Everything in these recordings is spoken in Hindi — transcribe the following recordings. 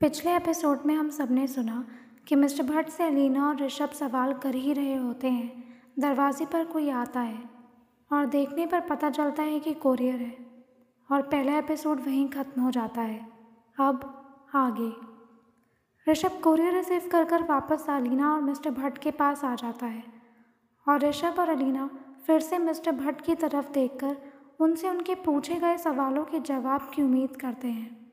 पिछले एपिसोड में हम सबने सुना कि मिस्टर भट्ट से अलीना और ऋषभ सवाल कर ही रहे होते हैं। दरवाजे पर कोई आता है और देखने पर पता चलता है कि कोरियर है और पहला एपिसोड वहीं ख़त्म हो जाता है। अब आगे। ऋषभ कोरियर रिसीव कर कर वापस अलीना और मिस्टर भट्ट के पास आ जाता है और ऋषभ और अलीना फिर से मिस्टर भट्ट की तरफ़ देखकर उनसे उनके पूछे गए सवालों के जवाब की उम्मीद करते हैं।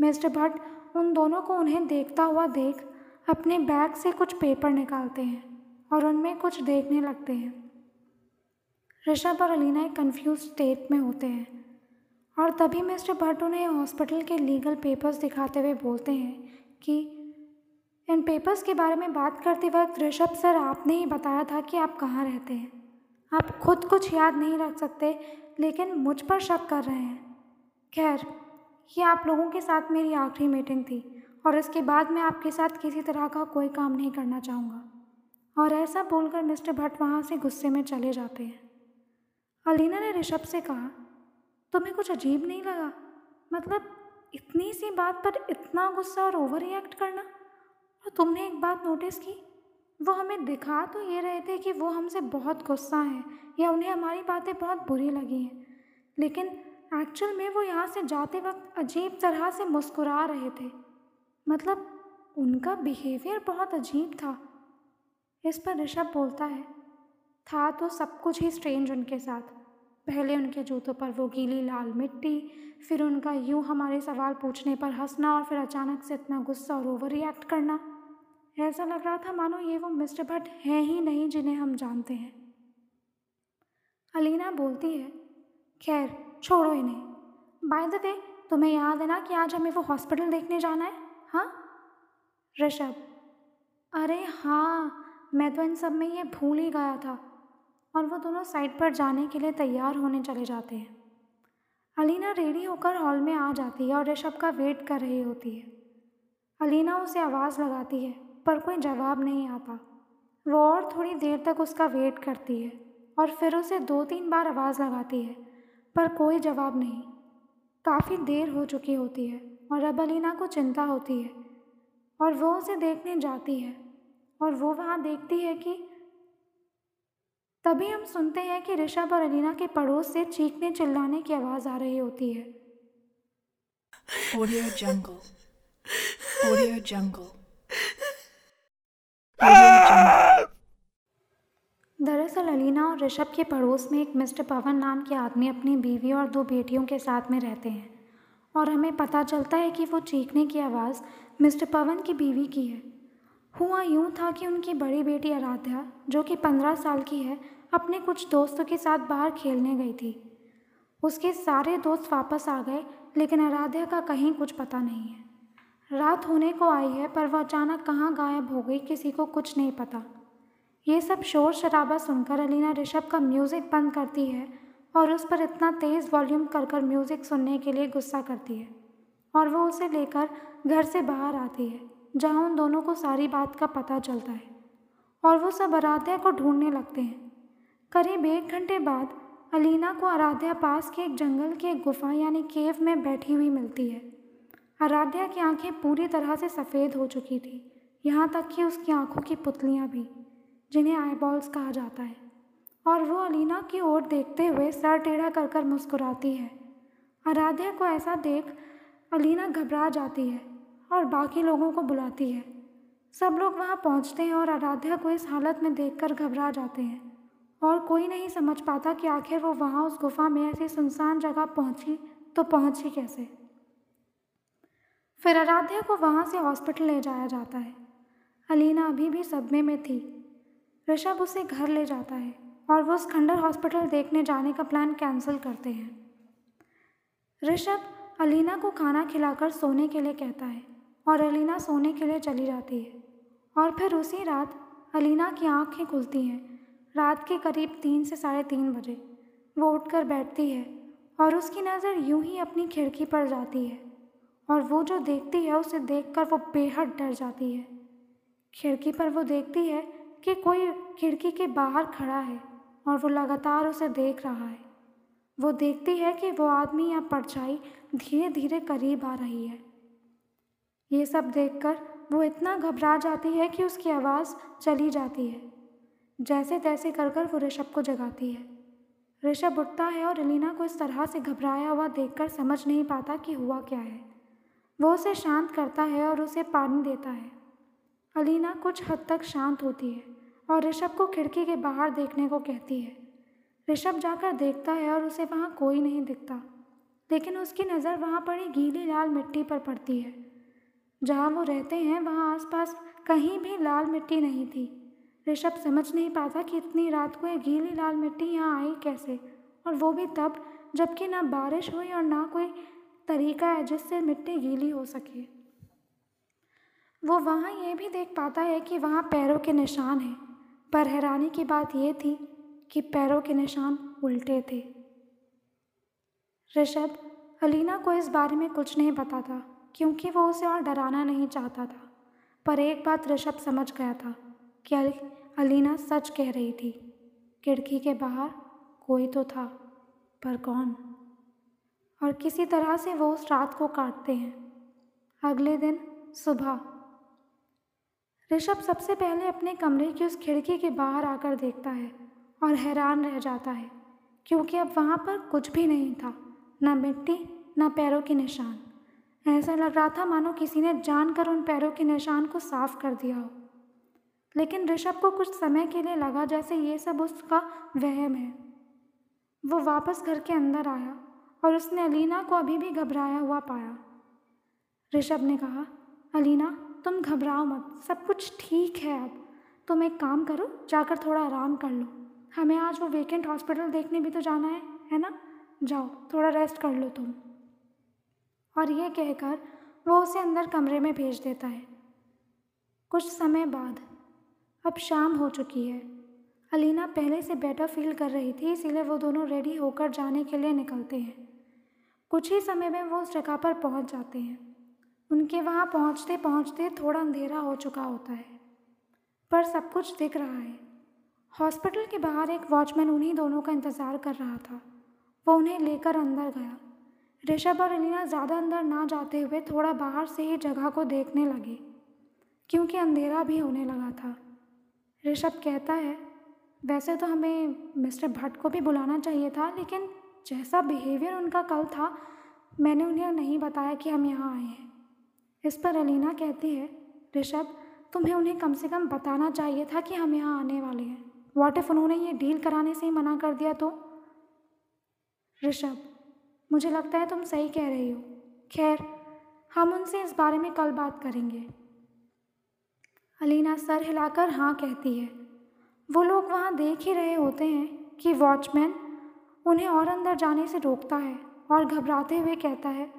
मिस्टर भट्ट उन दोनों को उन्हें देखता हुआ देख अपने बैग से कुछ पेपर निकालते हैं और उनमें कुछ देखने लगते हैं। ऋषभ और अलीना एक कन्फ्यूज़ स्टेट में होते हैं और तभी मिस्टर भट्ट उन्हें हॉस्पिटल के लीगल पेपर्स दिखाते हुए बोलते हैं कि इन पेपर्स के बारे में बात करते वक्त ऋषभ सर आपने ही बताया था कि आप कहाँ रहते हैं। आप खुद कुछ याद नहीं रख सकते, लेकिन मुझ पर शक कर रहे हैं। खैर ये आप लोगों के साथ मेरी आखिरी मीटिंग थी और इसके बाद मैं आपके साथ किसी तरह का कोई काम नहीं करना चाहूँगा। और ऐसा बोलकर मिस्टर भट्ट वहाँ से गुस्से में चले जाते हैं। अलीना ने ऋषभ से कहा, तुम्हें कुछ अजीब नहीं लगा? मतलब इतनी सी बात पर इतना गुस्सा और ओवर रिएक्ट करना? और तुमने एक बात नोटिस की? वो हमें दिखा तो ये रहे थे कि वो हमसे बहुत गुस्सा हैं या उन्हें हमारी बातें बहुत बुरी लगी हैं। लेकिन एक्चुअल में वो यहाँ से जाते वक्त अजीब तरह से मुस्कुरा रहे थे। मतलब उनका बिहेवियर बहुत अजीब था। इस पर ऋषभ बोलता है, था तो सब कुछ ही स्ट्रेंज उनके साथ। पहले उनके जूतों पर वो गीली लाल मिट्टी, फिर उनका यूँ हमारे सवाल पूछने पर हंसना और फिर अचानक से इतना गुस्सा और ओवर रिएक्ट करना। ऐसा लग रहा था, मानो ये वो मिस्टर भट्ट हैं ही नहीं जिन्हें हम जानते हैं। अलीना बोलती है, खैर छोड़ो इन्हें। बाय द वे, तुम्हें याद है ना कि आज हमें वो हॉस्पिटल देखने जाना है? हाँ? ऋषभ। अरे हाँ मैं तो इन सब में ये भूल ही गया था। और वो दोनों साइड पर जाने के लिए तैयार होने चले जाते हैं। अलीना रेडी होकर हॉल में आ जाती है और ऋषभ का वेट कर रही होती है। अलीना उसे आवाज़ लगाती है, पर कोई जवाब नहीं आता। वो और थोड़ी देर तक उसका वेट करती है और फिर उसे दो तीन बार आवाज़ लगाती है। पर कोई जवाब नहीं काफ़ी देर हो चुकी होती है और अब अलीना को चिंता होती है और वो उसे देखने जाती है और वो वहाँ देखती है कि तभी हम सुनते हैं कि ऋषभ और अलीना के पड़ोस से चीखने चिल्लाने की आवाज़ आ रही होती है Audio Jungle. Audio Jungle. Audio Jungle. दरअसल अलीना और ऋषभ के पड़ोस में एक मिस्टर पवन नाम के आदमी अपनी बीवी और दो बेटियों के साथ में रहते हैं और हमें पता चलता है कि वो चीखने की आवाज़ मिस्टर पवन की बीवी की है। हुआ यूँ था कि उनकी बड़ी बेटी आराध्या, जो कि पंद्रह साल की है, अपने कुछ दोस्तों के साथ बाहर खेलने गई थी। उसके सारे दोस्त वापस आ गए, लेकिन आराध्या का कहीं कुछ पता नहीं है। रात होने को आई है, पर वह अचानक कहाँ गायब हो गई, किसी को कुछ नहीं पता। ये सब शोर शराबा सुनकर अलीना ऋषभ का म्यूज़िक बंद करती है और उस पर इतना तेज़ वॉल्यूम कर कर म्यूज़िक सुनने के लिए गुस्सा करती है और वो उसे लेकर घर से बाहर आती है, जहाँ उन दोनों को सारी बात का पता चलता है और वो सब आराध्या को ढूँढने लगते हैं। करीब एक घंटे बाद अलीना को आराध्या पास के एक जंगल की एक गुफा यानी केव में बैठी हुई मिलती है। आराध्या की आँखें पूरी तरह से सफ़ेद हो चुकी थी, यहाँ तक कि उसकी आँखों की पुतलियाँ भी। जिन्हें आईबॉल्स कहा जाता है। और वो अलीना की ओर देखते हुए सर टेढ़ा कर कर मुस्कुराती है। आराध्या को ऐसा देख अलीना घबरा जाती है और बाकी लोगों को बुलाती है। सब लोग वहाँ पहुँचते हैं और आराध्या को इस हालत में देखकर घबरा जाते हैं। और कोई नहीं समझ पाता कि आखिर वो वहाँ उस गुफा में ऐसी सुनसान जगह पहुँची तो पहुँची कैसे। फिर आराध्या को वहाँ से हॉस्पिटल ले जाया जाता है। अलीना अभी भी सदमे में थी। ऋषभ उसे घर ले जाता है और वो उस खंडर हॉस्पिटल देखने जाने का प्लान कैंसिल करते हैं। ऋषभ अलीना को खाना खिलाकर सोने के लिए कहता है और अलीना सोने के लिए चली जाती है और फिर उसी रात अलीना की आँखें खुलती हैं। रात के करीब तीन से साढ़े तीन बजे वो उठकर बैठती है और उसकी नज़र यूँ ही अपनी खिड़की पर जाती है और वो जो देखती है उसे देखकर वो बेहद डर जाती है। खिड़की पर वो देखती है कि कोई खिड़की के बाहर खड़ा है और वो लगातार उसे देख रहा है। वो देखती है कि वो आदमी या परछाई धीरे धीरे करीब आ रही है। ये सब देखकर वो इतना घबरा जाती है कि उसकी आवाज़ चली जाती है। जैसे तैसे कर कर वो ऋषभ को जगाती है। ऋषभ उठता है और अलीना को इस तरह से घबराया हुआ देखकर समझ नहीं पाता कि हुआ क्या है। वो उसे शांत करता है और उसे पानी देता है। अलीना कुछ हद तक शांत होती है और ऋषभ को खिड़की के बाहर देखने को कहती है। ऋषभ जाकर देखता है और उसे वहाँ कोई नहीं दिखता, लेकिन उसकी नज़र वहाँ पड़ी गीली लाल मिट्टी पर पड़ती है। जहाँ वो रहते हैं, वहाँ आसपास कहीं भी लाल मिट्टी नहीं थी। ऋषभ समझ नहीं पाता कि इतनी रात को ये गीली लाल मिट्टी यहाँ आई कैसे, और वो भी तब जबकि ना बारिश हुई और ना कोई तरीका है जिससे मिट्टी गीली हो सके। वो वहाँ ये भी देख पाता है कि वहाँ पैरों के निशान हैं। पर हैरानी की बात ये थी कि पैरों के निशान उल्टे थे। ऋषभ, अलीना को इस बारे में कुछ नहीं पता था, क्योंकि वो उसे और डराना नहीं चाहता था। पर एक बात ऋषभ समझ गया था कि अलीना सच कह रही थी, खिड़की के बाहर कोई तो था, पर कौन? और किसी तरह से वो उस रात को काटते हैं। अगले दिन सुबह ऋषभ सबसे पहले अपने कमरे की उस खिड़की के बाहर आकर देखता है और हैरान रह जाता है, क्योंकि अब वहाँ पर कुछ भी नहीं था, ना मिट्टी, ना पैरों के निशान। ऐसा लग रहा था मानो किसी ने जानकर उन पैरों के निशान को साफ़ कर दिया हो। लेकिन ऋषभ को कुछ समय के लिए लगा जैसे ये सब उसका वहम है। वो वापस घर के अंदर आया और उसने अलीना को अभी भी घबराया हुआ पाया। ऋषभ ने कहा, अलीना तुम घबराओ मत, सब कुछ ठीक है अब। तुम एक काम करो, जाकर थोड़ा आराम कर लो। हमें आज वो वेकेंट हॉस्पिटल देखने भी तो जाना है है ना? जाओ, थोड़ा रेस्ट कर लो तुम। और ये कहकर वो उसे अंदर कमरे में भेज देता है। कुछ समय बाद, अब शाम हो चुकी है। अलीना पहले से बेटर फील कर रही थी, इसीलिए वो दोनों रेडी होकर जाने के लिए निकलते हैं। कुछ ही समय में वो उस जगह पर पहुँच जाते हैं। उनके वहाँ पहुँचते पहुँचते थोड़ा अंधेरा हो चुका होता है। पर सब कुछ दिख रहा है। हॉस्पिटल के बाहर एक वॉचमैन उन्हीं दोनों का इंतज़ार कर रहा था। वो उन्हें लेकर अंदर गया। ऋषभ और अलीना ज़्यादा अंदर ना जाते हुए थोड़ा बाहर से ही जगह को देखने लगे, क्योंकि अंधेरा भी होने लगा था। ऋषभ कहता है, वैसे तो हमें मिस्टर भट्ट को भी बुलाना चाहिए था, लेकिन जैसा बिहेवियर उनका कल था, मैंने उन्हें नहीं बताया कि हम यहाँ आए हैं। इस पर अलीना कहती है, ऋषभ, तुम्हें उन्हें कम से कम बताना चाहिए था कि हम यहाँ आने वाले हैं। वॉट इफ़ उन्होंने ये डील कराने से ही मना कर दिया तो? ऋषभ, मुझे लगता है तुम सही कह रही हो। खैर, हम उनसे इस बारे में कल बात करेंगे। अलीना सर हिलाकर हाँ कहती है। वो लोग वहाँ देख ही रहे होते हैं कि वॉचमैन उन्हें और अंदर जाने से रोकता है और घबराते हुए कहता है,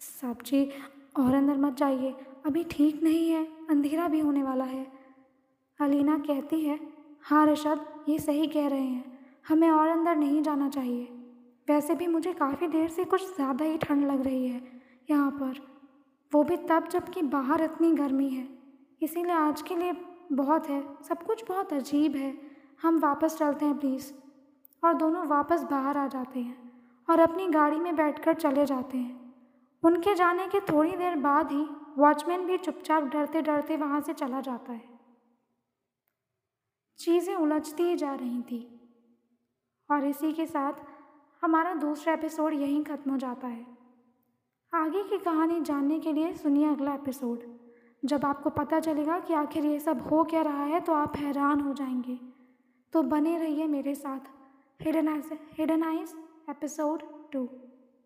साहब जी और अंदर मत जाइए। अभी ठीक नहीं है, अंधेरा भी होने वाला है। अलीना कहती है हाँ ऋषभ ये सही कह रहे हैं। हमें और अंदर नहीं जाना चाहिए। वैसे भी मुझे काफ़ी देर से कुछ ज़्यादा ही ठंड लग रही है यहाँ पर। वो भी तब जबकि बाहर इतनी गर्मी है। इसीलिए आज के लिए बहुत है, सब कुछ बहुत अजीब है। हम वापस चलते हैं प्लीज़ और दोनों वापस बाहर आ जाते हैं और अपनी गाड़ी में बैठकर चले जाते हैं। उनके जाने के थोड़ी देर बाद ही वॉचमैन भी चुपचाप डरते डरते वहाँ से चला जाता है। चीज़ें उलझती ही जा रही थी। और इसी के साथ हमारा दूसरा एपिसोड यहीं ख़त्म हो जाता है। आगे की कहानी जानने के लिए सुनिए अगला एपिसोड। जब आपको पता चलेगा कि आखिर ये सब हो क्या रहा है तो आप हैरान हो जाएँगे। तो बने रहिए मेरे साथ। Hidden eyes hidden eyes episode two